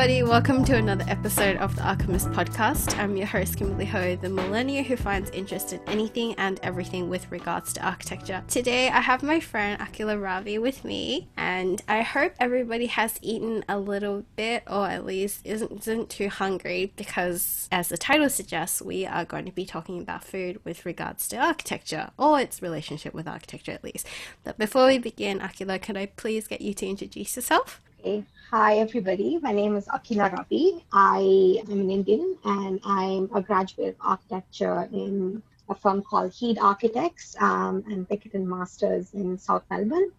everybody. Welcome to another episode of the Alchemist Podcast. I'm your host, Kimberly Ho, the millennial who finds interest in anything and everything with regards to architecture. Today, I have my friend Akila Ravi with me, and I hope everybody has eaten a little bit or at least isn't, isn't too hungry because, as the title suggests, we are going to be talking about food with regards to architecture or its relationship with architecture at least. But before we begin, Akila, could I please get you to introduce yourself? Okay. Hi, everybody. My name is Akila Ravi. I am an Indian and I'm a graduate of architecture in a firm called Heed Architects um, and Pinkerton Masters in South Melbourne.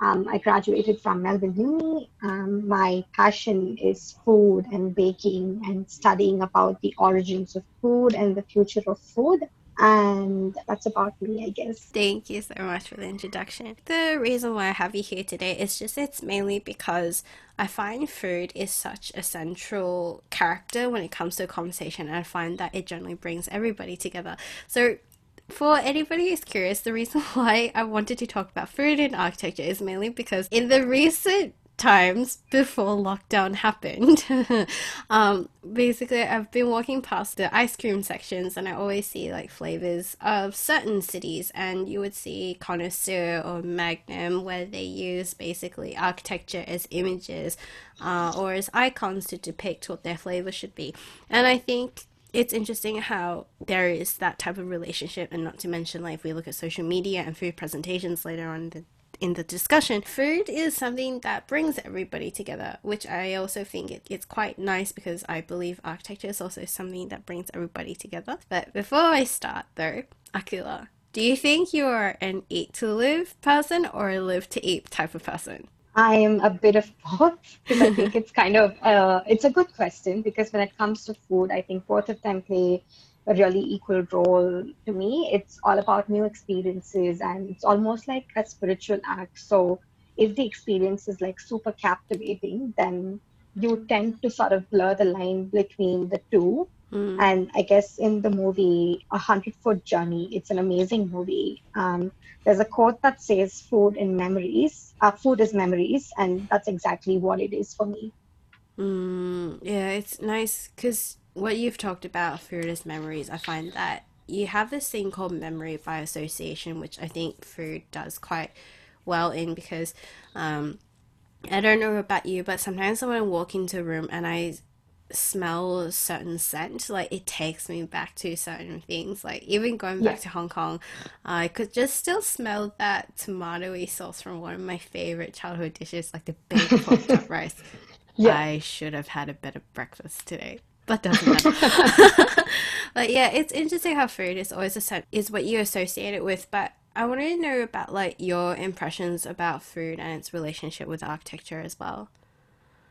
Um, I graduated from Melbourne Uni. Um, my passion is food and baking and studying about the origins of food and the future of food and that's about me, I guess. Thank you so much for the introduction. The reason why I have you here today is just it's mainly because I find food is such a central character when it comes to a conversation, and I find that it generally brings everybody together. So, for anybody who's curious, the reason why I wanted to talk about food and architecture is mainly because in the recent times before lockdown happened. um, basically, I've been walking past the ice cream sections and I always see like flavors of certain cities, and you would see Connoisseur or Magnum where they use basically architecture as images uh, or as icons to depict what their flavor should be. And I think it's interesting how there is that type of relationship, and not to mention, like, if we look at social media and food presentations later on in the discussion, food is something that brings everybody together, which I also think it, it's quite nice because I believe architecture is also something that brings everybody together. But before I start though, Akila, do you think you're an eat to live person or a live to eat type of person? I'm a bit of both because I think it's kind of uh, it's a good question because when it comes to food, I think both of them play a really equal role to me. It's all about new experiences and it's almost like a spiritual act. So if the experience is like super captivating, then you tend to sort of blur the line between the two. Mm. And I guess in the movie A Hundred Foot Journey, it's an amazing movie. Um, there's a quote that says, "Food in memories, uh, food is memories," and that's exactly what it is for me. Mm, yeah, it's nice because what you've talked about food as memories, I find that you have this thing called memory by association, which I think food does quite well in because um, I don't know about you, but sometimes when I walk into a room and I smell a certain scent, like it takes me back to certain things. Like even going back yeah. to Hong Kong, I could just still smell that tomatoey sauce from one of my favorite childhood dishes, like the baked pork rice. Yeah. I should have had a better breakfast today but doesn't but yeah, it's interesting how food is always a is what you associate it with. But I wanted to know about like your impressions about food and its relationship with architecture as well.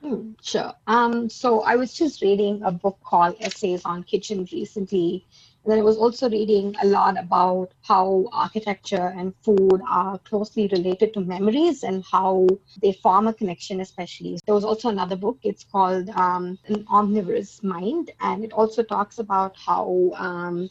Hmm, sure. Um, so I was just reading a book called Essays on Kitchen recently, and then I was also reading a lot about how architecture and food are closely related to memories and how they form a connection, especially. There was also another book, it's called um, An Omnivorous Mind, and it also talks about how. Um,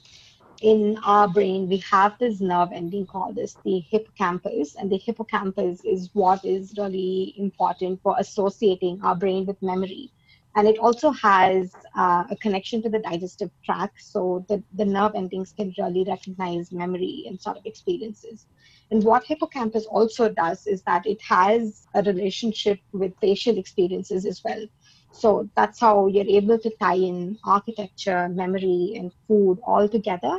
in our brain, we have this nerve ending called this the hippocampus, and the hippocampus is what is really important for associating our brain with memory and it also has uh, a connection to the digestive tract so the, the nerve endings can really recognize memory and sort of experiences. And what hippocampus also does is that it has a relationship with spatial experiences as well. So that's how you're able to tie in architecture memory and food all together.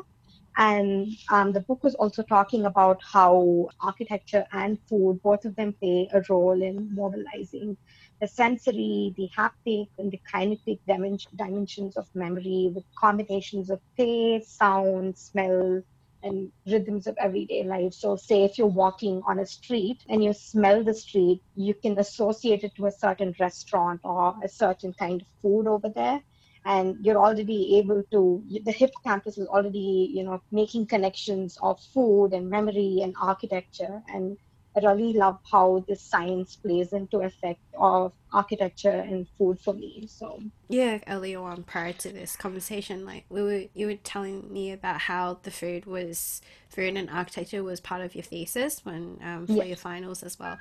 And um, the book was also talking about how architecture and food both of them play a role in mobilizing the sensory, the haptic, and the kinetic dimensions of memory with combinations of taste, sound, smell, and rhythms of everyday life. So, say if you're walking on a street and you smell the street, you can associate it to a certain restaurant or a certain kind of food over there. And you're already able to, the hippocampus is already, you know, making connections of food and memory and architecture. And I really love how the science plays into effect of architecture and food for me. So yeah, earlier on prior to this conversation, like we were you were telling me about how the food was food and architecture was part of your thesis when um, for yes. your finals as well.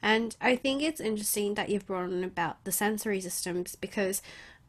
And I think it's interesting that you've brought on about the sensory systems because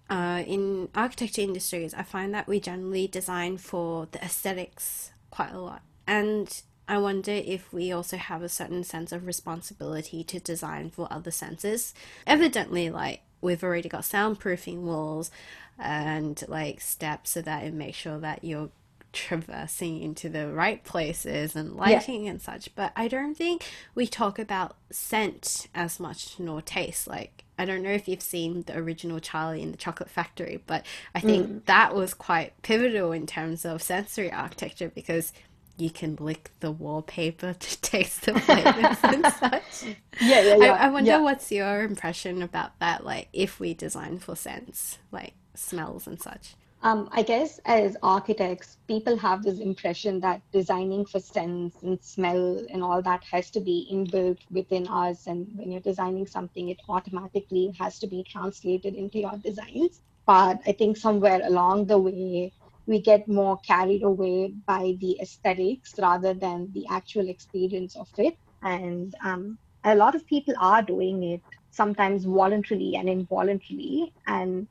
uh, in architecture industries, I find that we generally design for the aesthetics quite a lot. And I wonder if we also have a certain sense of responsibility to design for other senses. Evidently, like we've already got soundproofing walls and like steps so that it makes sure that you're traversing into the right places and lighting yeah. and such. But I don't think we talk about scent as much nor taste. Like I don't know if you've seen the original Charlie in the Chocolate Factory, but I think mm. that was quite pivotal in terms of sensory architecture because you can lick the wallpaper to taste the flavors and such. Yeah, yeah, yeah. I, I wonder yeah. what's your impression about that, like if we design for scents, like smells and such. Um, I guess as architects, people have this impression that designing for sense and smell and all that has to be inbuilt within us. And when you're designing something, it automatically has to be translated into your designs. But I think somewhere along the way, we get more carried away by the aesthetics rather than the actual experience of it. And um, a lot of people are doing it sometimes voluntarily and involuntarily. And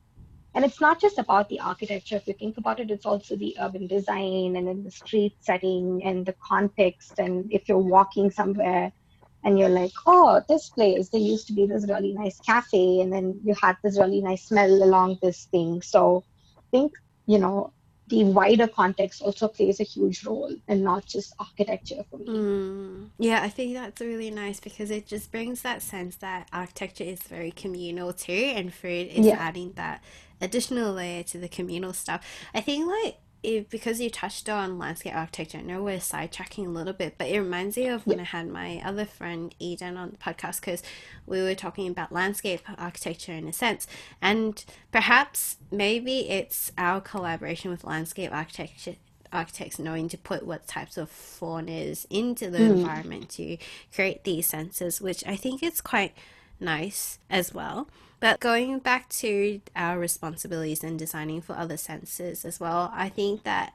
and it's not just about the architecture if you think about it it's also the urban design and then the street setting and the context and if you're walking somewhere and you're like oh this place there used to be this really nice cafe and then you had this really nice smell along this thing so think you know the wider context also plays a huge role and not just architecture for me. Mm. Yeah, I think that's really nice because it just brings that sense that architecture is very communal too, and food is yeah. adding that additional layer to the communal stuff. I think like if, because you touched on landscape architecture, I know we're sidetracking a little bit, but it reminds me of when I had my other friend Eden on the podcast because we were talking about landscape architecture in a sense. And perhaps maybe it's our collaboration with landscape architecture architects knowing to put what types of faunas into the mm. environment to create these senses, which I think is quite nice as well. But going back to our responsibilities and designing for other senses as well, I think that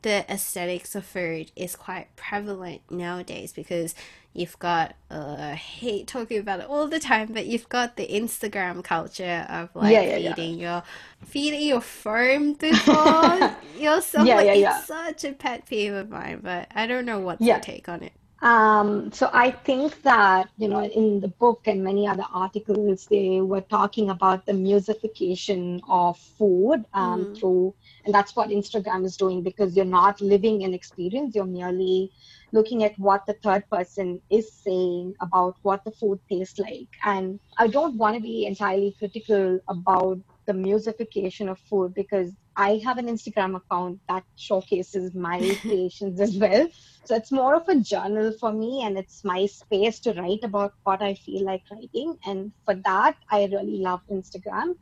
the aesthetics of food is quite prevalent nowadays because you've got uh, I hate talking about it all the time, but you've got the Instagram culture of like yeah, yeah, feeding yeah. your feeding your phone before yourself. Yeah, like, yeah, yeah. It's such a pet peeve of mine, but I don't know what's your take on it. Um, so I think that you know in the book and many other articles they were talking about the musification of food um, mm. through, and that's what Instagram is doing because you're not living an experience; you're merely looking at what the third person is saying about what the food tastes like. And I don't want to be entirely critical about the musification of food because I have an Instagram account that showcases my creations as well. So it's more of a journal for me and it's my space to write about what I feel like writing. And for that, I really love Instagram.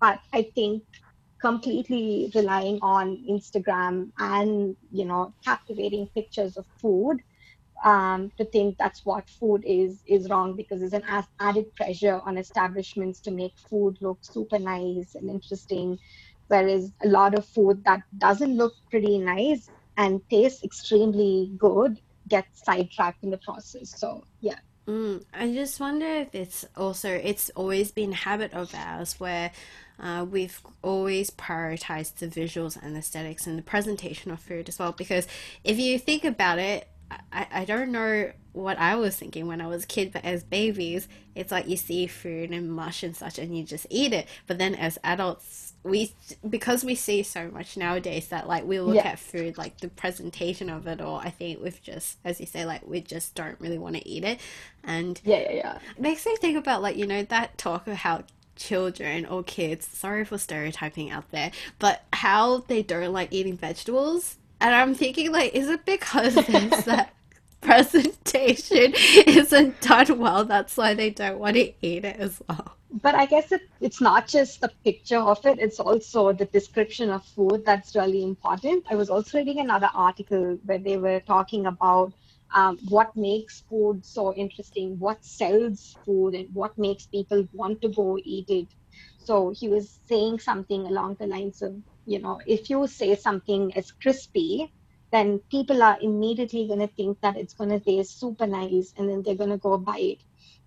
But I think completely relying on Instagram and, you know, captivating pictures of food um, to think that's what food is is wrong because there's an added pressure on establishments to make food look super nice and interesting whereas a lot of food that doesn't look pretty nice and tastes extremely good gets sidetracked in the process so yeah Mm, I just wonder if it's also it's always been a habit of ours where uh, we've always prioritized the visuals and aesthetics and the presentation of food as well. Because if you think about it, I, I don't know what I was thinking when I was a kid, but as babies, it's like you see food and mush and such and you just eat it. But then as adults, we, because we see so much nowadays that like we look yeah. at food, like the presentation of it, or I think we've just, as you say, like we just don't really want to eat it. And yeah, yeah, yeah. Makes me think about like, you know, that talk of how children or kids, sorry for stereotyping out there, but how they don't like eating vegetables and I'm thinking, like, is it because that presentation isn't done well? That's why they don't want to eat it as well. But I guess it, it's not just the picture of it, it's also the description of food that's really important. I was also reading another article where they were talking about um, what makes food so interesting, what sells food, and what makes people want to go eat it. So he was saying something along the lines of, you know, if you say something as crispy, then people are immediately going to think that it's going to taste super nice and then they're going to go buy it.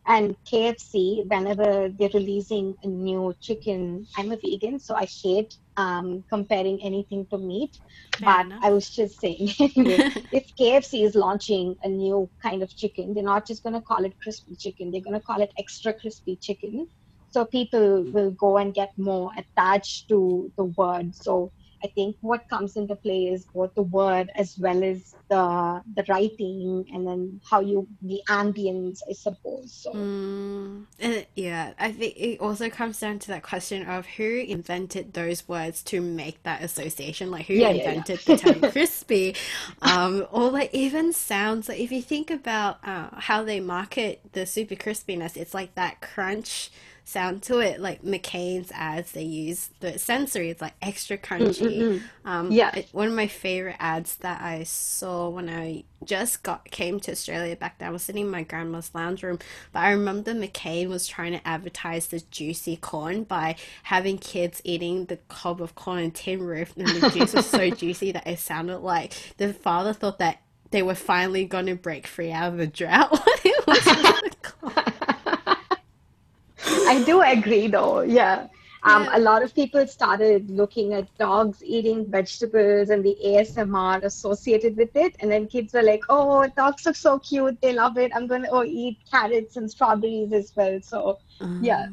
And KFC, whenever they're releasing a new chicken, I'm a vegan, so I hate um, comparing anything to meat. Fair but enough. I was just saying, if KFC is launching a new kind of chicken, they're not just going to call it crispy chicken, they're going to call it extra crispy chicken. So people will go and get more attached to the word. So I think what comes into play is both the word as well as the the writing and then how you the ambience, I suppose. So Mm, yeah, I think it also comes down to that question of who invented those words to make that association. Like who Yeah, yeah, yeah. invented the term crispy, um, or like even sounds. Like if you think about uh, how they market the super crispiness, it's like that crunch sound to it. Like McCain's ads, they use the sensory. It's like extra crunchy. Mm, mm, mm. Um, Yeah. it- one of my favorite ads that I saw when I just got came to Australia back then. I was sitting in my grandma's lounge room, but I remember McCain was trying to advertise the juicy corn by having kids eating the cob of corn and tin roof, and the juice was so juicy that it sounded like the father thought that they were finally going to break free out of the drought. it was. I do agree, though. Yeah. Um, Yeah. A lot of people started looking at dogs eating vegetables and the ASMR associated with it. And then kids were like, oh, dogs are so cute. They love it. I'm going to oh, eat carrots and strawberries as well. So, yeah.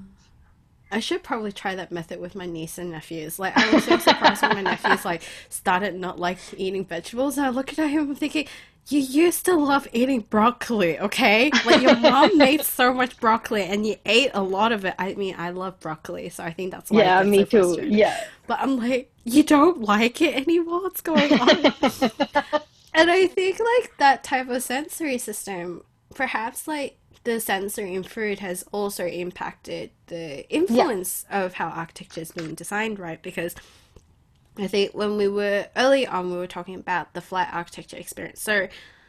I should probably try that method with my niece and nephews. Like I was so surprised when my nephews like started not like eating vegetables. And I look at him thinking, you used to love eating broccoli, okay? Like your mom made so much broccoli and you ate a lot of it. I mean, I love broccoli, so I think that's why Yeah, me so too. frustrated. Yeah. But I'm like, you don't like it anymore? What's going on? And I think like that type of sensory system, perhaps like the sensory in food has also impacted the influence of how architecture is being designed, right? Because I think when we were early on, we were talking about the flat architecture experience. So,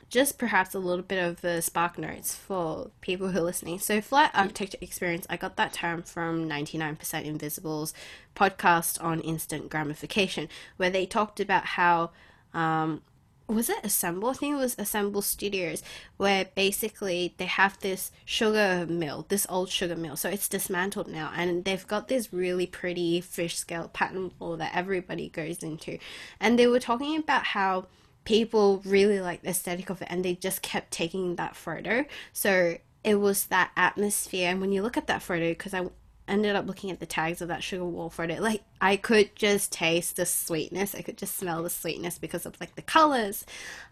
just perhaps a little bit of the spark notes for people who are listening. So, flat architecture experience, I got that term from 99% Invisible's podcast on instant gramification, where they talked about how um, was it Assemble? I think it was Assemble Studios, where basically they have this sugar mill, this old sugar mill. So it's dismantled now, and they've got this really pretty fish scale pattern wall that everybody goes into. And they were talking about how people really like the aesthetic of it, and they just kept taking that photo. So it was that atmosphere. And when you look at that photo, because I ended up looking at the tags of that sugar wall photo like i could just taste the sweetness. I could just smell the sweetness because of like the colors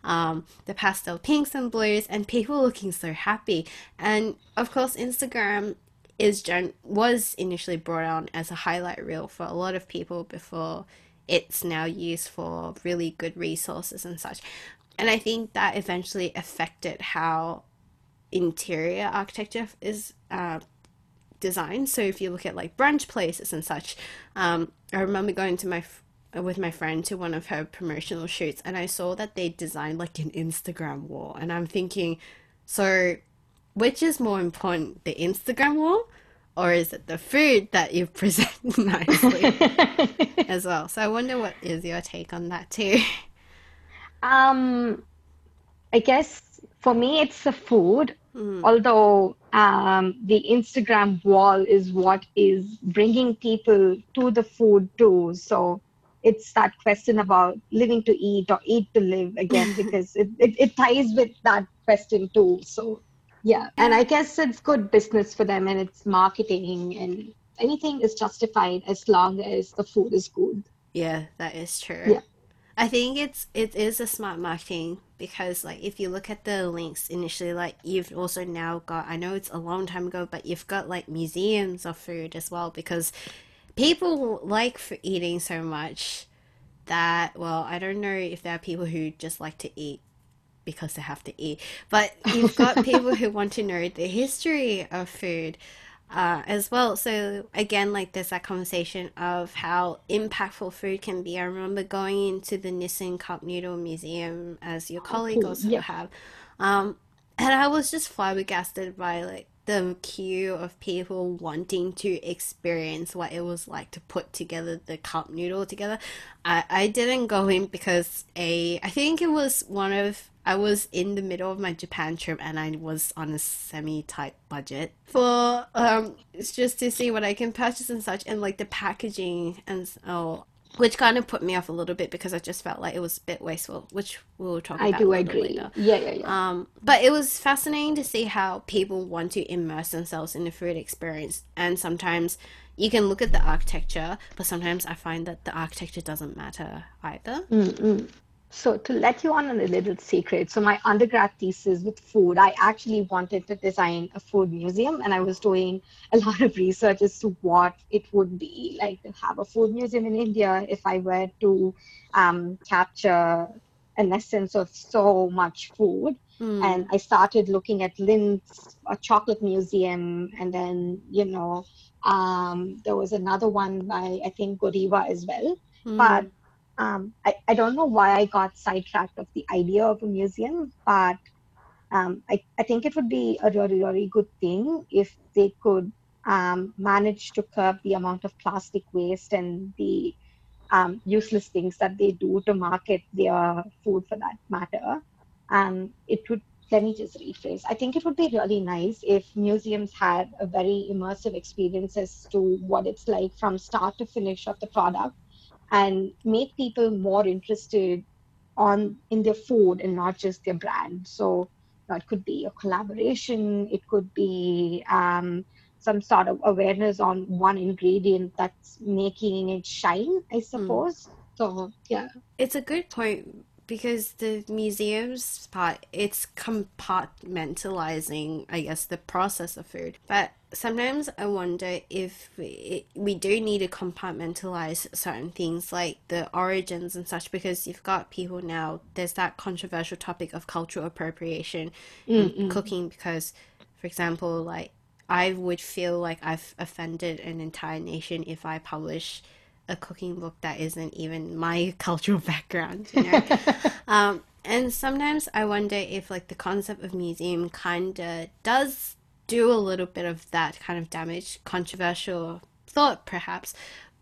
um, the pastel pinks and blues and people looking so happy. And of course instagram is gen- was initially brought on as a highlight reel for a lot of people before it's now used for really good resources and such. And i think that eventually affected how interior architecture is uh, design. So if you look at like brunch places and such, um, I remember going to my f- with my friend to one of her promotional shoots, and I saw that they designed like an Instagram wall, and I'm thinking, so which is more important, the Instagram wall? Or is it the food that you present nicely as well? So I wonder what is your take on that too. Um, I guess for me, it's the food, Mm. although um, the Instagram wall is what is bringing people to the food too. So it's that question about living to eat or eat to live again, because it, it, it ties with that question too. So, yeah. And I guess it's good business for them and it's marketing and anything is justified as long as the food is good. Yeah, that is true. Yeah. I think it's it is a smart marketing because like if you look at the links initially like you've also now got I know it's a long time ago but you've got like museums of food as well because people like for eating so much that well I don't know if there are people who just like to eat because they have to eat but you've got people who want to know the history of food uh, as well. So again, like there's that conversation of how impactful food can be. I remember going into the Nissin Cup Noodle Museum, as your colleague cool. also Yeah. have, Um, and I was just flabbergasted by like the queue of people wanting to experience what it was like to put together the cup noodle together. I, I didn't go in because a I think it was one of I was in the middle of my Japan trip and I was on a semi tight budget for um just to see what I can purchase and such and like the packaging and so which kind of put me off a little bit because I just felt like it was a bit wasteful, which we'll talk about. I do agree. later. Yeah, yeah, yeah. Um, but it was fascinating to see how people want to immerse themselves in the food experience, and sometimes you can look at the architecture, but sometimes I find that the architecture doesn't matter either. Mm-mm. So, to let you on a little secret, so my undergrad thesis with food, I actually wanted to design a food museum, and I was doing a lot of research as to what it would be like to have a food museum in India if I were to um, capture an essence of so much food. Mm. And I started looking at Lindt, a chocolate museum, and then, you know, um, there was another one by, I think, Godiva as well. Mm. But um, I, I don't know why I got sidetracked of the idea of a museum, but um, I, I think it would be a really, really good thing if they could um, manage to curb the amount of plastic waste and the um, useless things that they do to market their food for that matter. Um, it would, let me just rephrase. I think it would be really nice if museums had a very immersive experience as to what it's like from start to finish of the product and make people more interested on in their food and not just their brand. So you know, it could be a collaboration, it could be um, some sort of awareness on one ingredient that's making it shine, I suppose. So yeah. It's a good point because the museum's part it's compartmentalizing i guess the process of food but sometimes i wonder if we, we do need to compartmentalize certain things like the origins and such because you've got people now there's that controversial topic of cultural appropriation in Mm-mm. cooking because for example like i would feel like i've offended an entire nation if i publish a cooking book that isn't even my cultural background you know um, and sometimes I wonder if like the concept of museum kind of does do a little bit of that kind of damage, controversial thought perhaps,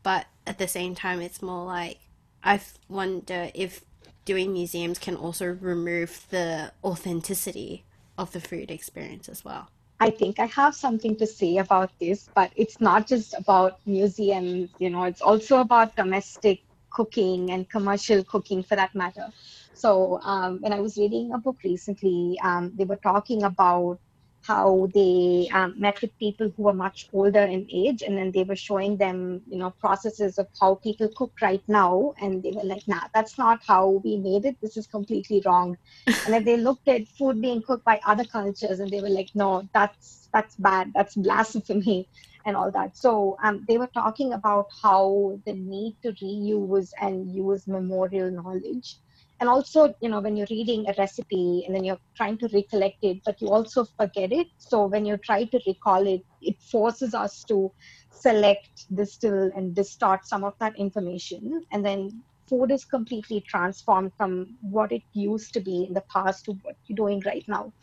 but at the same time it's more like I wonder if doing museums can also remove the authenticity of the food experience as well. I think I have something to say about this, but it's not just about museums, you know, it's also about domestic cooking and commercial cooking for that matter. So, um, when I was reading a book recently, um, they were talking about how they um, met with people who were much older in age, and then they were showing them, you know, processes of how people cook right now, and they were like, "Nah, that's not how we made it. This is completely wrong." and then they looked at food being cooked by other cultures, and they were like, "No, that's that's bad. That's blasphemy." And all that. So um, they were talking about how the need to reuse and use memorial knowledge and also you know when you're reading a recipe and then you're trying to recollect it but you also forget it. So when you try to recall it it forces us to select distill and distort some of that information. And then food is completely transformed from what it used to be in the past to what you're doing right now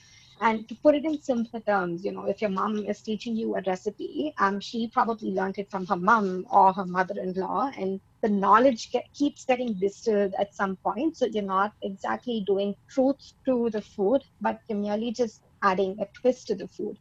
and to put it in simpler terms you know if your mom is teaching you a recipe um, she probably learned it from her mom or her mother-in-law and the knowledge get, keeps getting distilled at some point. So you're not exactly doing truth to the food but you're merely just adding a twist to the food.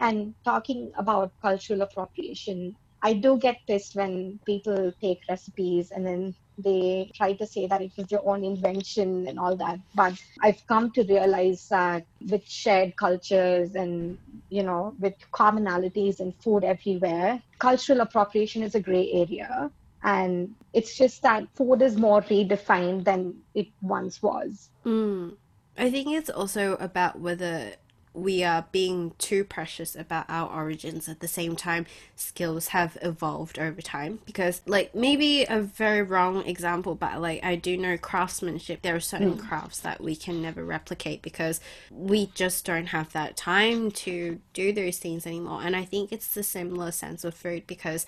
And talking about cultural appropriation i do get pissed when people take recipes and then they try to say that it was your own invention and all that. But i've come to realize that with shared cultures and you know with commonalities in food everywhere cultural appropriation is a gray area. And it's just that food is more redefined than it once was. Mm. I think it's also about whether we are being too precious about our origins at the same time skills have evolved over time because like maybe a very wrong example but like i do know craftsmanship there are certain crafts that we can never replicate because we just don't have that time to do those things anymore and i think it's the similar sense of food because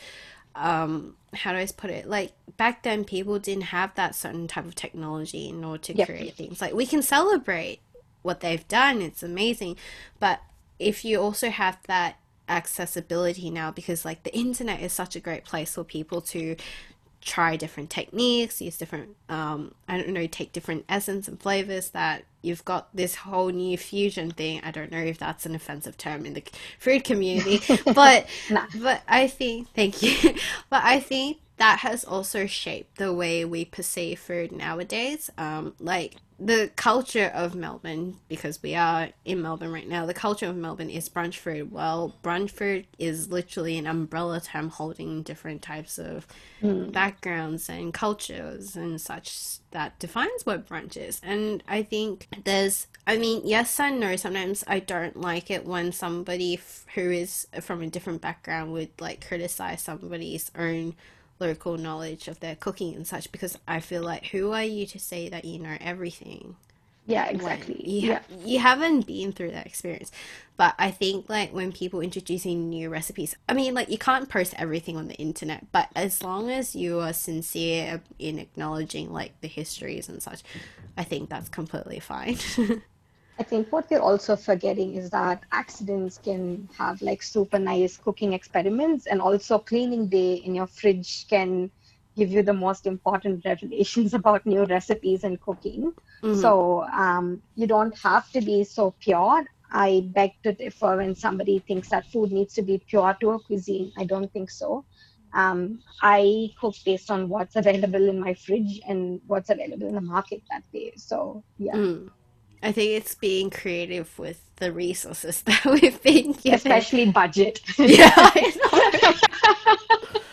um how do I put it? Like back then people didn't have that certain type of technology in order to Yep. create things. Like we can celebrate what they've done, it's amazing. But if you also have that accessibility now, because like the internet is such a great place for people to try different techniques, use different, um, I don't know, take different essence and flavors that you've got this whole new fusion thing. I don't know if that's an offensive term in the food community, but, Nah. but I think, thank you. but I think that has also shaped the way we perceive food nowadays. Um, like the culture of Melbourne, because we are in Melbourne right now, the culture of Melbourne is brunch food. Well, brunch food is literally an umbrella term holding different types of hmm. backgrounds and cultures and such that defines what brunch is. And I think there's, I mean, yes and no. Sometimes I don't like it when somebody f- who is from a different background would like criticize somebody's own local knowledge of their cooking and such because I feel like who are you to say that you know everything? Yeah, exactly. you, Yeah. you haven't been through that experience. But I think like when people introducing new recipes, I mean like you can't post everything on the internet, but as long as you are sincere in acknowledging like the histories and such, I think that's completely fine. I think what we're also forgetting is that accidents can have like super nice cooking experiments, and also cleaning day in your fridge can give you the most important revelations about new recipes and cooking. Mhm. So um, you don't have to be so pure. I beg to differ when somebody thinks that food needs to be pure to a cuisine. I don't think so. Um, I cook based on what's available in my fridge and what's available in the market that day. So yeah. Mm. I think it's being creative with the resources that we've been given. especially budget. Yeah.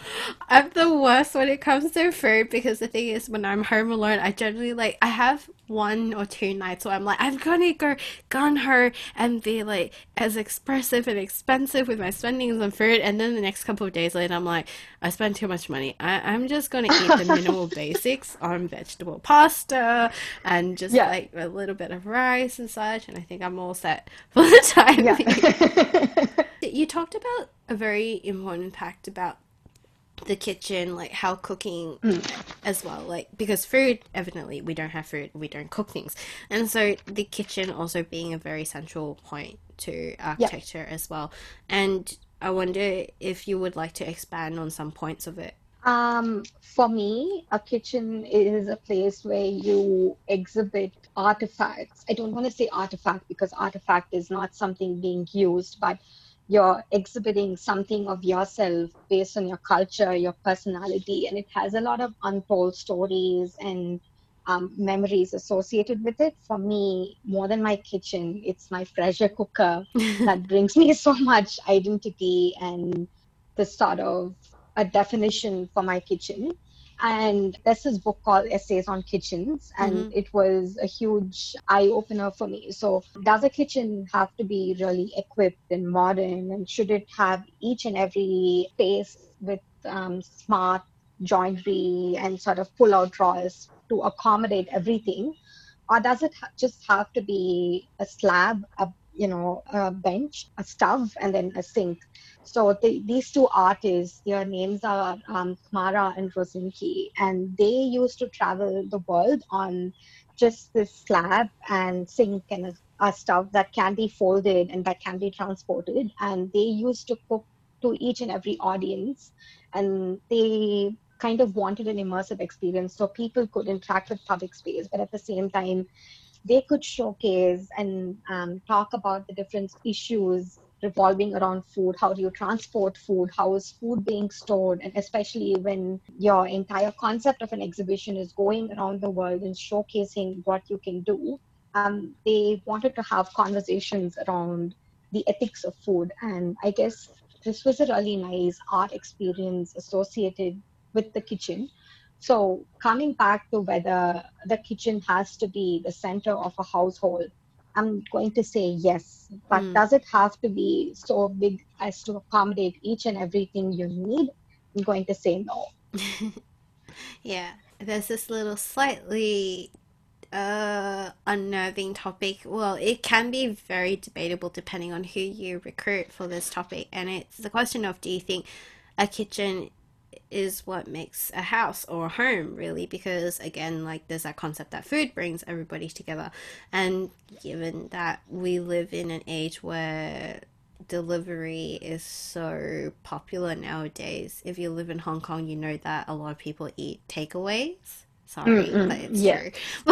I'm the worst when it comes to food because the thing is, when I'm home alone, I generally like I have one or two nights where I'm like, I'm gonna go gun her and be like as expressive and expensive with my spendings on food, and then the next couple of days later, I'm like, I spent too much money. I, I'm just gonna eat the minimal basics on vegetable pasta and just Yeah. like a little bit of rice and such, and I think I'm all set for the time yeah. You talked about a very important fact about the kitchen, like how cooking as well, like because food, evidently, we don't have food, we don't cook things. And so the kitchen also being a very central point to architecture as well. And I wonder if you would like to expand on some points of it. Um, for me, a kitchen is a place where you exhibit artifacts. I don't want to say artifact because artifact is not something being used, but you're exhibiting something of yourself based on your culture, your personality, and it has a lot of untold stories and um, memories associated with it. For me, more than my kitchen, it's my pressure cooker that brings me so much identity and the sort of a definition for my kitchen. And there's this book called Essays on Kitchens, and Mhm. it was a huge eye opener for me. So, does a kitchen have to be really equipped and modern? And should it have each and every space with um, smart joinery and sort of pull out drawers to accommodate everything? Or does it ha- just have to be a slab, a you know, a bench, a stove, and then a sink? So the, these two artists, their names are um, and Rosinki, and they used to travel the world on just this slab and sink and stove that can be folded and that can be transported. And they used to cook to each and every audience, and they kind of wanted an immersive experience so people could interact with public space, but at the same time, they could showcase and um, talk about the different issues revolving around food. How do you transport food? How is food being stored? And especially when your entire concept of an exhibition is going around the world and showcasing what you can do, um, they wanted to have conversations around the ethics of food. And I guess this was a really nice art experience associated with the kitchen. So, coming back to whether the kitchen has to be the center of a household, I'm going to say yes. But Mm. does it have to be so big as to accommodate each and everything you need? I'm going to say no. Yeah, there's this little slightly uh unnerving topic. Well, it can be very debatable depending on who you recruit for this topic, and it's the question of do you think a kitchen is what makes a house or a home really because again like there's that concept that food brings everybody together and given that we live in an age where delivery is so popular nowadays if you live in hong kong you know that a lot of people eat takeaways sorry Mm-mm, but it's yeah. true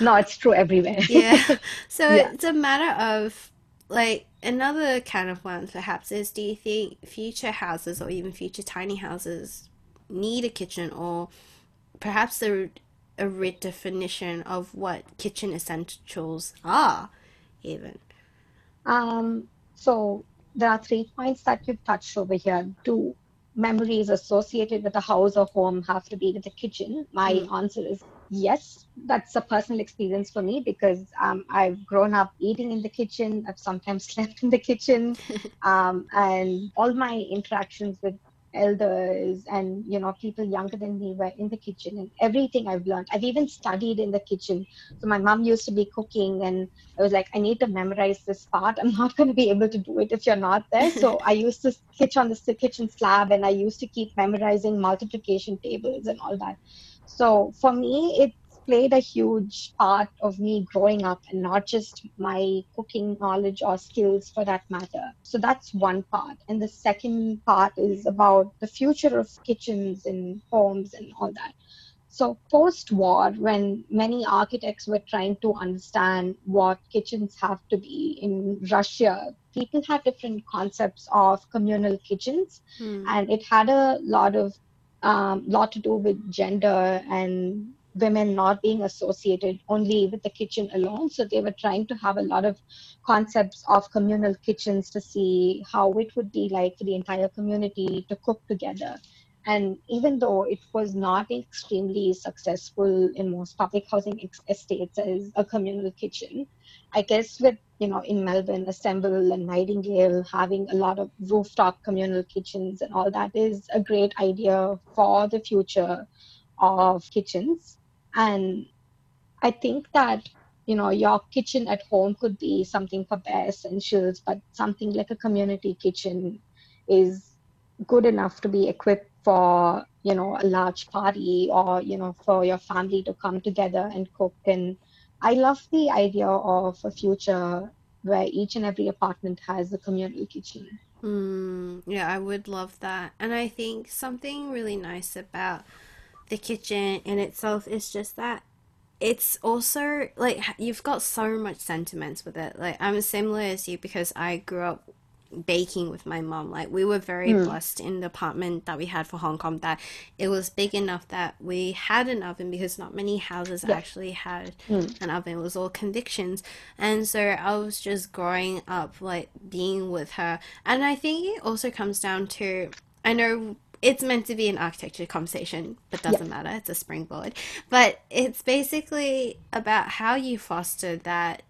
No, it's true everywhere. yeah so Yeah. it's a matter of like another kind of one perhaps is do you think future houses or even future tiny houses need a kitchen or perhaps a, a redefinition of what kitchen essentials are even Um, so there are three points that you've touched over here. Do memories associated with a house or home have to be with the kitchen? My Mm. answer is yes. That's a personal experience for me because um, I've grown up eating in the kitchen. I've sometimes slept in the kitchen, um, and all my interactions with elders and you know people younger than me were in the kitchen and everything i've learned i've even studied in the kitchen so my mom used to be cooking and I was like, I need to memorize this part. I'm not going to be able to do it if you're not there. So I used to kitch on the kitchen slab and I used to keep memorizing multiplication tables and all that. So for me, it's played a huge part of me growing up and not just my cooking knowledge or skills for that matter. So that's one part. And the second part is about the future of kitchens and homes and all that. So, post war, when many architects were trying to understand what kitchens have to be in Russia, people had different concepts of communal kitchens, Hmm. and it had a lot of um, lot to do with gender and women not being associated only with the kitchen alone. So they were trying to have a lot of concepts of communal kitchens to see how it would be like for the entire community to cook together. And even though it was not extremely successful in most public housing ex- estates as a communal kitchen, I guess with you know in Melbourne, Assemble and Nightingale having a lot of rooftop communal kitchens and all that is a great idea for the future of kitchens. And I think that you know your kitchen at home could be something for bare essentials, but something like a community kitchen is good enough to be equipped for you know a large party or you know for your family to come together and cook and i love the idea of a future where each and every apartment has a communal kitchen Mm, yeah, I would love that. And I think something really nice about the kitchen in itself is just that it's also like you've got so much sentiments with it. Like I'm as similar as you because I grew up baking with my mom. Like we were very Mm. blessed in the apartment that we had for Hong Kong that it was big enough that we had an oven because not many houses Yeah. actually had Mm. an oven. It was all convictions. And so I was just growing up like being with her. And I think it also comes down to I know it's meant to be an architecture conversation, but doesn't matter. It's a springboard. But it's basically about how you foster that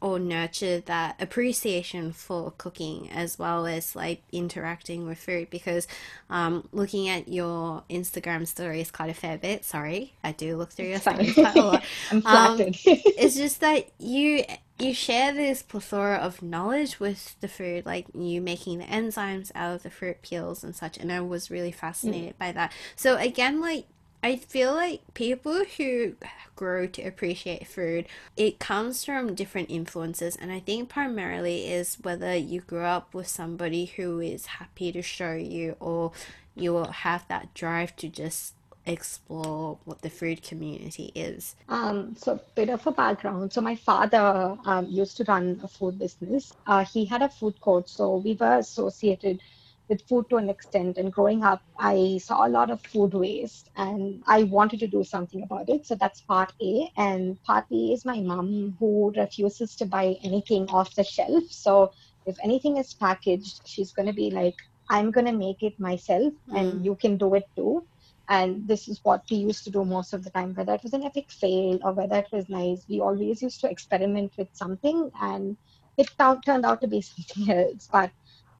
or nurture that appreciation for cooking as well as like interacting with food because um, looking at your Instagram stories quite a fair bit. Sorry, I do look through your it's stories quite a lot. i'm Um, it's just that you you share this plethora of knowledge with the food, like you making the enzymes out of the fruit peels and such, and I was really Mm. fascinated by that. So again, like I feel like people who grow to appreciate food, it comes from different influences, and I think primarily is whether you grew up with somebody who is happy to show you, or you will have that drive to just explore what the food community is. Um, so bit of a background. So my father um, used to run a food business. Uh, he had a food court, so we were associated with food to an extent. And growing up, I saw a lot of food waste, and I wanted to do something about it. So that's part A. And part B is my mom, who refuses to buy anything off the shelf. So if anything is packaged, she's going to be like, "I'm going to make it myself, and Mm. you can do it too." And this is what we used to do most of the time, whether it was an epic fail or whether it was nice. We always used to experiment with something, and it found, turned out to be something else. But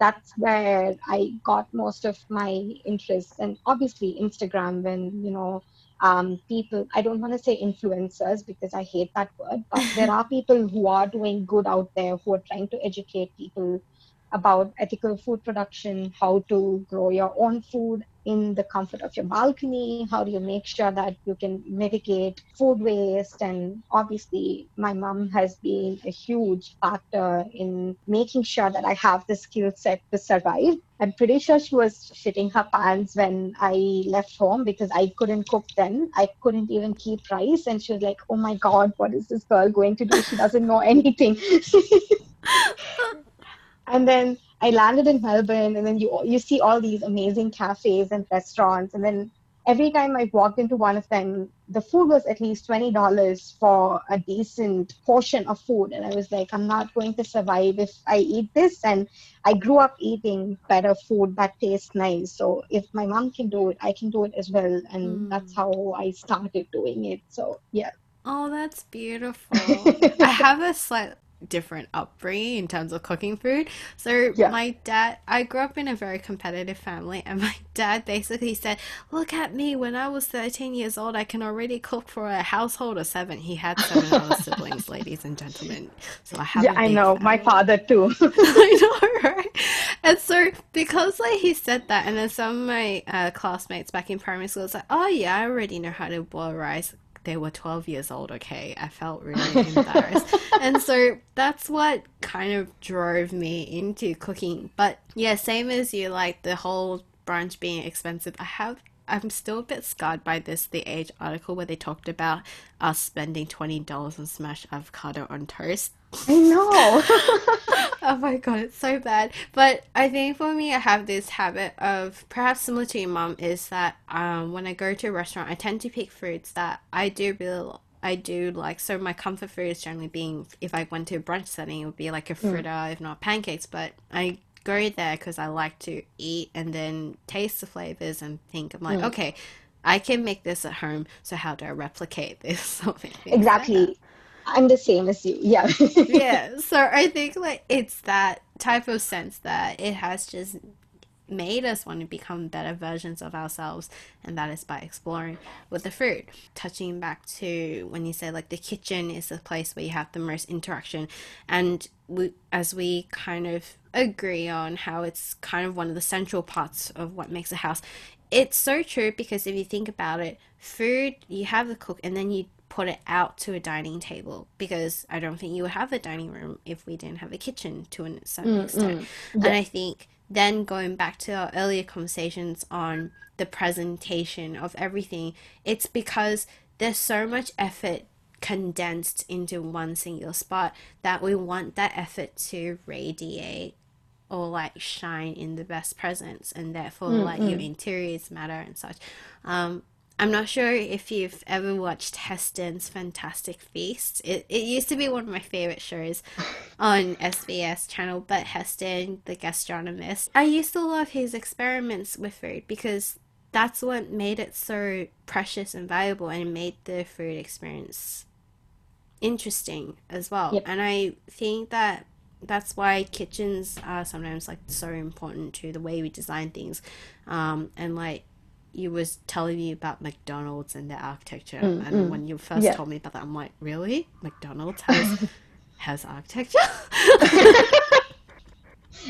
that's where I got most of my interests, and obviously Instagram. When you know, um, people. I don't want to say influencers because I hate that word, but there are people who are doing good out there who are trying to educate people about ethical food production, how to grow your own food in the comfort of your balcony? How do you make sure that you can mitigate food waste? And obviously, my mom has been a huge factor in making sure that I have the skill set to survive. I'm pretty sure she was shitting her pants when I left home because I couldn't cook then. I couldn't even keep rice. And she was like, oh my God, what is this girl going to do? She doesn't know anything. and then I landed in Melbourne, and then you you see all these amazing cafes and restaurants, and then every time I walked into one of them, the food was at least twenty dollars for a decent portion of food, and I was like, I'm not going to survive if I eat this. And I grew up eating better food that tastes nice, so if my mom can do it, I can do it as well, and mm. that's how I started doing it. So yeah. Oh, that's beautiful. I have a slight different upbringing in terms of cooking food. So yeah. my dad, I grew up in a very competitive family, and my dad basically said, "Look at me. When I was 13 years old, I can already cook for a household of seven. He had seven other siblings, ladies and gentlemen. So I have. Yeah, I know. Family. My father too. I know, right? And so because like he said that, and then some of my uh, classmates back in primary school was like, "Oh yeah, I already know how to boil rice." They were 12 years old, okay? I felt really embarrassed. and so that's what kind of drove me into cooking. But yeah, same as you, like the whole brunch being expensive. I have I'm still a bit scarred by this The Age article where they talked about us spending twenty dollars on smashed avocado on toast. I know. oh my god, it's so bad. But I think for me, I have this habit of perhaps similar to your mom is that um, when I go to a restaurant, I tend to pick foods that I do really I do like so my comfort food is generally being if I went to a brunch setting it would be like a fritter mm. if not pancakes but I go there because I like to eat and then taste the flavors and think I'm like, mm. okay, I can make this at home. So how do I replicate this? exactly. I'm the same as you. Yeah. yeah. So I think like it's that type of sense that it has just made us want to become better versions of ourselves and that is by exploring with the food touching back to when you say like the kitchen is the place where you have the most interaction and we, as we kind of agree on how it's kind of one of the central parts of what makes a house it's so true because if you think about it food you have the cook and then you put it out to a dining table because I don't think you would have a dining room if we didn't have a kitchen to a certain mm, extent. Mm, yeah. And I think then going back to our earlier conversations on the presentation of everything, it's because there's so much effort condensed into one single spot that we want that effort to radiate or like shine in the best presence and therefore mm, like your interiors matter and such um I'm not sure if you've ever watched Heston's Fantastic Feast. It, it used to be one of my favorite shows on SBS channel, but Heston, the gastronomist, I used to love his experiments with food because that's what made it so precious and valuable and made the food experience interesting as well. Yep. And I think that that's why kitchens are sometimes like so important to the way we design things um, and like you was telling me about McDonald's and their architecture, mm, and mm. when you first yeah. told me about that, I'm like, really? McDonald's has has architecture?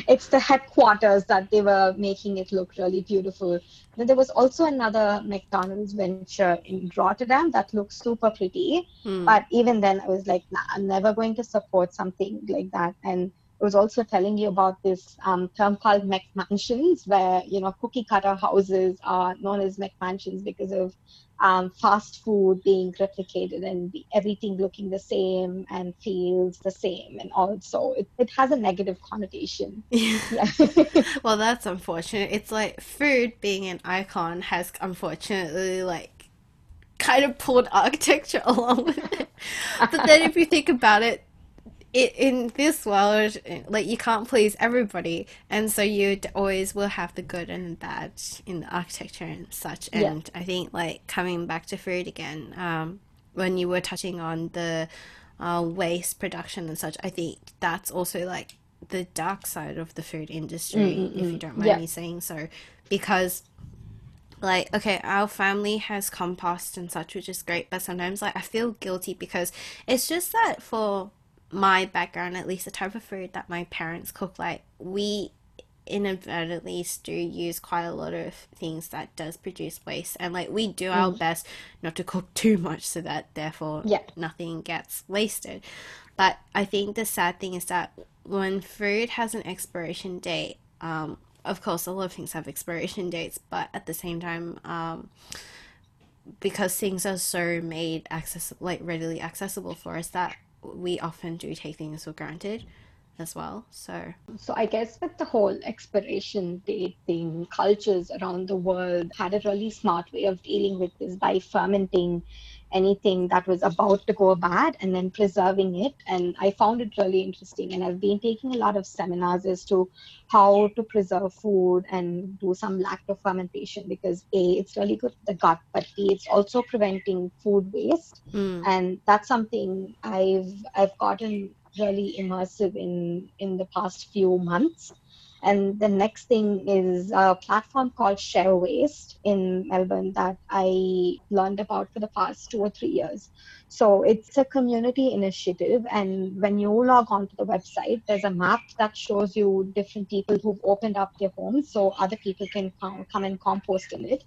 it's the headquarters that they were making it look really beautiful. Then there was also another McDonald's venture in Rotterdam that looked super pretty, mm. but even then, I was like, nah, I'm never going to support something like that. And I was also telling you about this um, term called McMansions, where you know cookie cutter houses are known as McMansions because of um, fast food being replicated and everything looking the same and feels the same, and also it, it has a negative connotation. Yeah. well, that's unfortunate. It's like food being an icon has unfortunately like kind of pulled architecture along with it. But then if you think about it, it, in this world, like you can't please everybody, and so you always will have the good and the bad in the architecture and such. And yeah. I think like coming back to food again, um, when you were touching on the uh, waste production and such, I think that's also like the dark side of the food industry, mm-hmm. if you don't mind yeah. me saying so, because like okay our family has compost and such which is great but sometimes like i feel guilty because it's just that for my background, at least the type of food that my parents cook, like we inadvertently do use quite a lot of things that does produce waste and like we do our Mm. best not to cook too much so that therefore Yeah. nothing gets wasted but i think the sad thing is that when food has an expiration date um of course a lot of things have expiration dates but at the same time um because things are so made accessible like readily accessible for us that we often do take things for granted as well. So So I guess with the whole expiration date thing, cultures around the world had a really smart way of dealing with this by fermenting anything that was about to go bad and then preserving it. And I found it really interesting. And I've been taking a lot of seminars as to how to preserve food and do some lacto fermentation because A, it's really good for the gut, but B, it's also preventing food waste mm, and that's something I've I've gotten really immersive in in the past few months. And the next thing is a platform called Share Waste in Melbourne that I learned about for the past two or three years. So it's a community initiative, and when you log on to the website, there's a map that shows you different people who've opened up their homes so other people can come, come and compost in it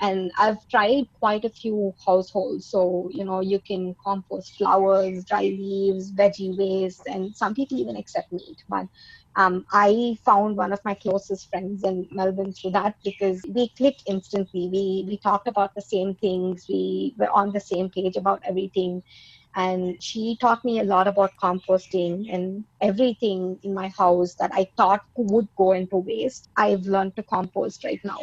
and I've tried quite a few households. So, you know, you can compost flowers, dry leaves, veggie waste, and some people even accept meat. But um, I found one of my closest friends in Melbourne through that because we clicked instantly. We we talked about the same things. We were on the same page about everything. And she taught me a lot about composting and everything in my house that I thought would go into waste. I've learned to compost right now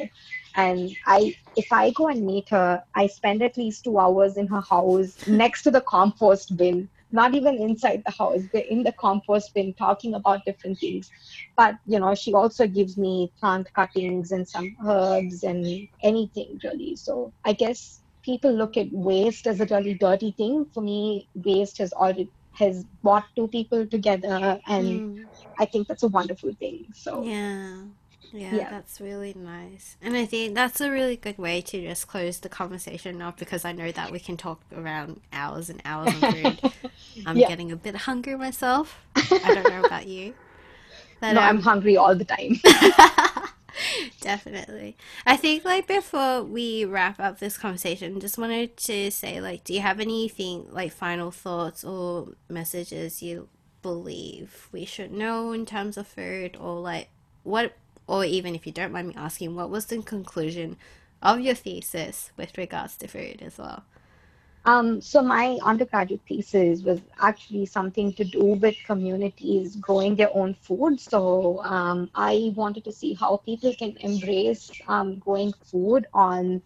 and i if i go and meet her i spend at least two hours in her house next to the compost bin not even inside the house. We're in the compost bin talking about different things. But you know she also gives me plant cuttings and some herbs and anything really. So i guess people look at waste as a really dirty thing. For me waste has already has brought two people together and mm, i think that's a wonderful thing so. Yeah yeah Yeah. that's really nice and i think that's a really good way to just close the conversation off because i know that we can talk around hours and hours on food i'm Yeah. getting a bit hungry myself i don't know about you but no i'm um, hungry all the time Definitely. I think like before we wrap up this conversation, just wanted to say like do you have anything like final thoughts or messages you believe we should know in terms of food or like what or even if you don't mind me asking, what was the conclusion of your thesis with regards to food as well? Um, so my undergraduate thesis was actually something to do with communities growing their own food. So um, I wanted to see how people can embrace um, growing food on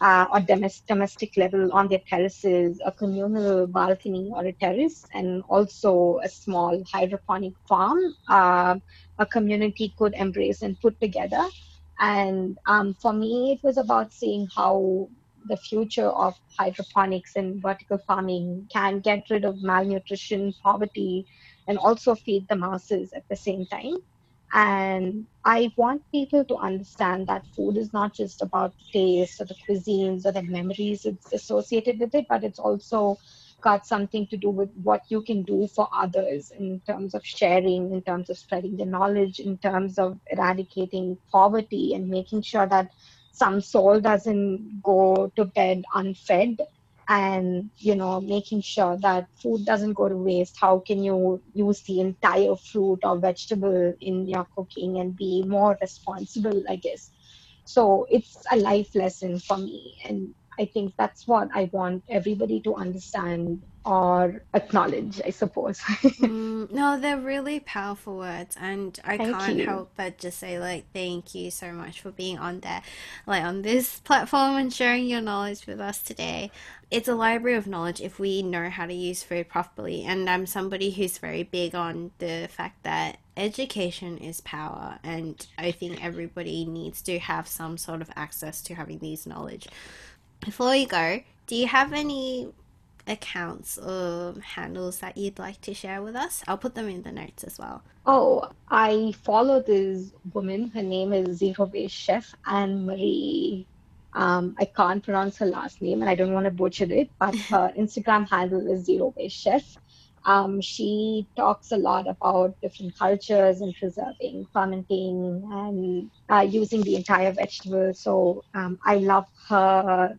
uh, domestic, domestic level on their terraces, a communal balcony or a terrace, and also a small hydroponic farm. Uh, a community could embrace and put together. And um, for me, it was about seeing how the future of hydroponics and vertical farming can get rid of malnutrition, poverty, and also feed the masses at the same time. And I want people to understand that food is not just about taste or the cuisines or the memories it's associated with it, but it's also got something to do with what you can do for others in terms of sharing, in terms of spreading the knowledge, in terms of eradicating poverty and making sure that some soul doesn't go to bed unfed and you know making sure that food doesn't go to waste. How can you use the entire fruit or vegetable in your cooking and be more responsible i guess? So it's a life lesson for me and i think that's what i want everybody to understand or acknowledge i suppose Mm, no, they're really powerful words, and I Thank can't you. help but just say like thank you so much for being on there, like on this platform and sharing your knowledge with us today. It's a library of knowledge if we know how to use food properly, and I'm somebody who's very big on the fact that education is power, and I think everybody needs to have some sort of access to having these knowledge. Before you go, do you have any accounts or handles that you'd like to share with us? I'll put them in the notes as well. Oh, I follow this woman. Her name is Zero Waste Chef Anne Marie. Um, I can't pronounce her last name and I don't want to butcher it, but her Instagram handle is Zero Waste Chef. Um, she talks a lot about different cultures and preserving, fermenting, and uh, using the entire vegetable. So um, I love her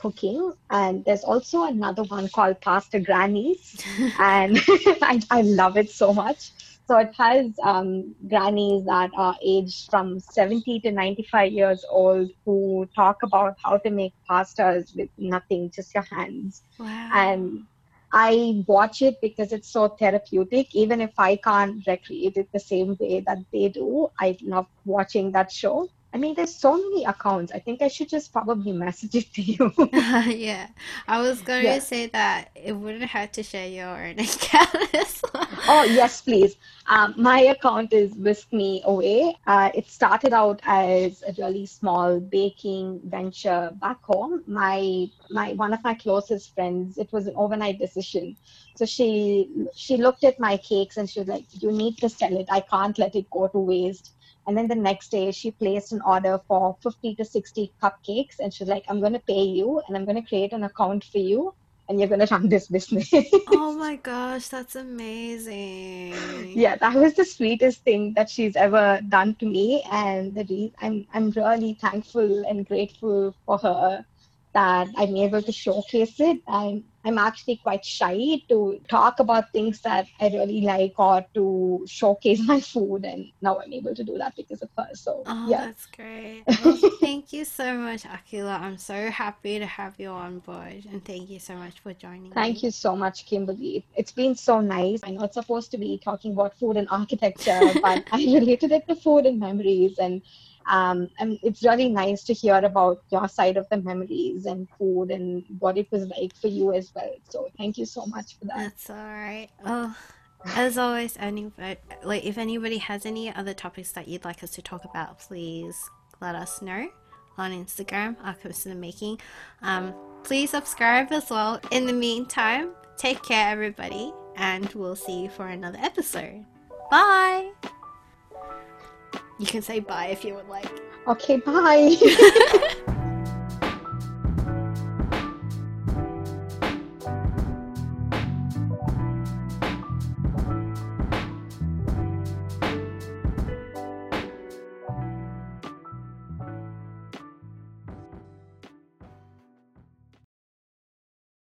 cooking. And there's also another one called Pasta Grannies, and I, I love it so much. So it has um, grannies that are aged from 70 to 95 years old who talk about how to make pastas with nothing, just your hands. Wow. And I watch it because it's so therapeutic. Even if I can't recreate it the same way that they do, I love watching that show. I mean, there's so many accounts. I think I should just probably message it to you. yeah, I was going Yeah. to say that it wouldn't hurt to share your own account. Oh, yes, please. Um, my account is Whisk Me Away. Uh, it started out as a really small baking venture back home. My my one of my closest friends, it was an overnight decision. So she she looked at my cakes and she was like, "You need to sell it. I can't let it go to waste." And then the next day, she placed an order for 50 to 60 cupcakes, and she's like, "I'm going to pay you, and I'm going to create an account for you, and you're going to run this business." Oh my gosh, that's amazing. yeah that was the sweetest thing that she's ever done to me and the re- i'm i'm really thankful and grateful for her that i'm able to showcase it i'm i'm actually quite shy to talk about things that i really like or to showcase my food and now i'm able to do that because of her so Oh, yeah that's great. Well, thank you so much, Akila. I'm so happy to have you on board, and thank you so much for joining Thank me. you so much, Kimberly. It's been so nice. I know it's supposed to be talking about food and architecture, but I related it to food and memories. And um, and it's really nice to hear about your side of the memories and food and what it was like for you as well. So thank you so much for that. That's all right. Oh, as always, anybody like if anybody has any other topics that you'd like us to talk about, please let us know on Instagram, Archivist in the Making. Um, please subscribe as well. In the meantime, take care, everybody, and we'll see you for another episode. Bye. You can say bye if you would like. Okay, bye.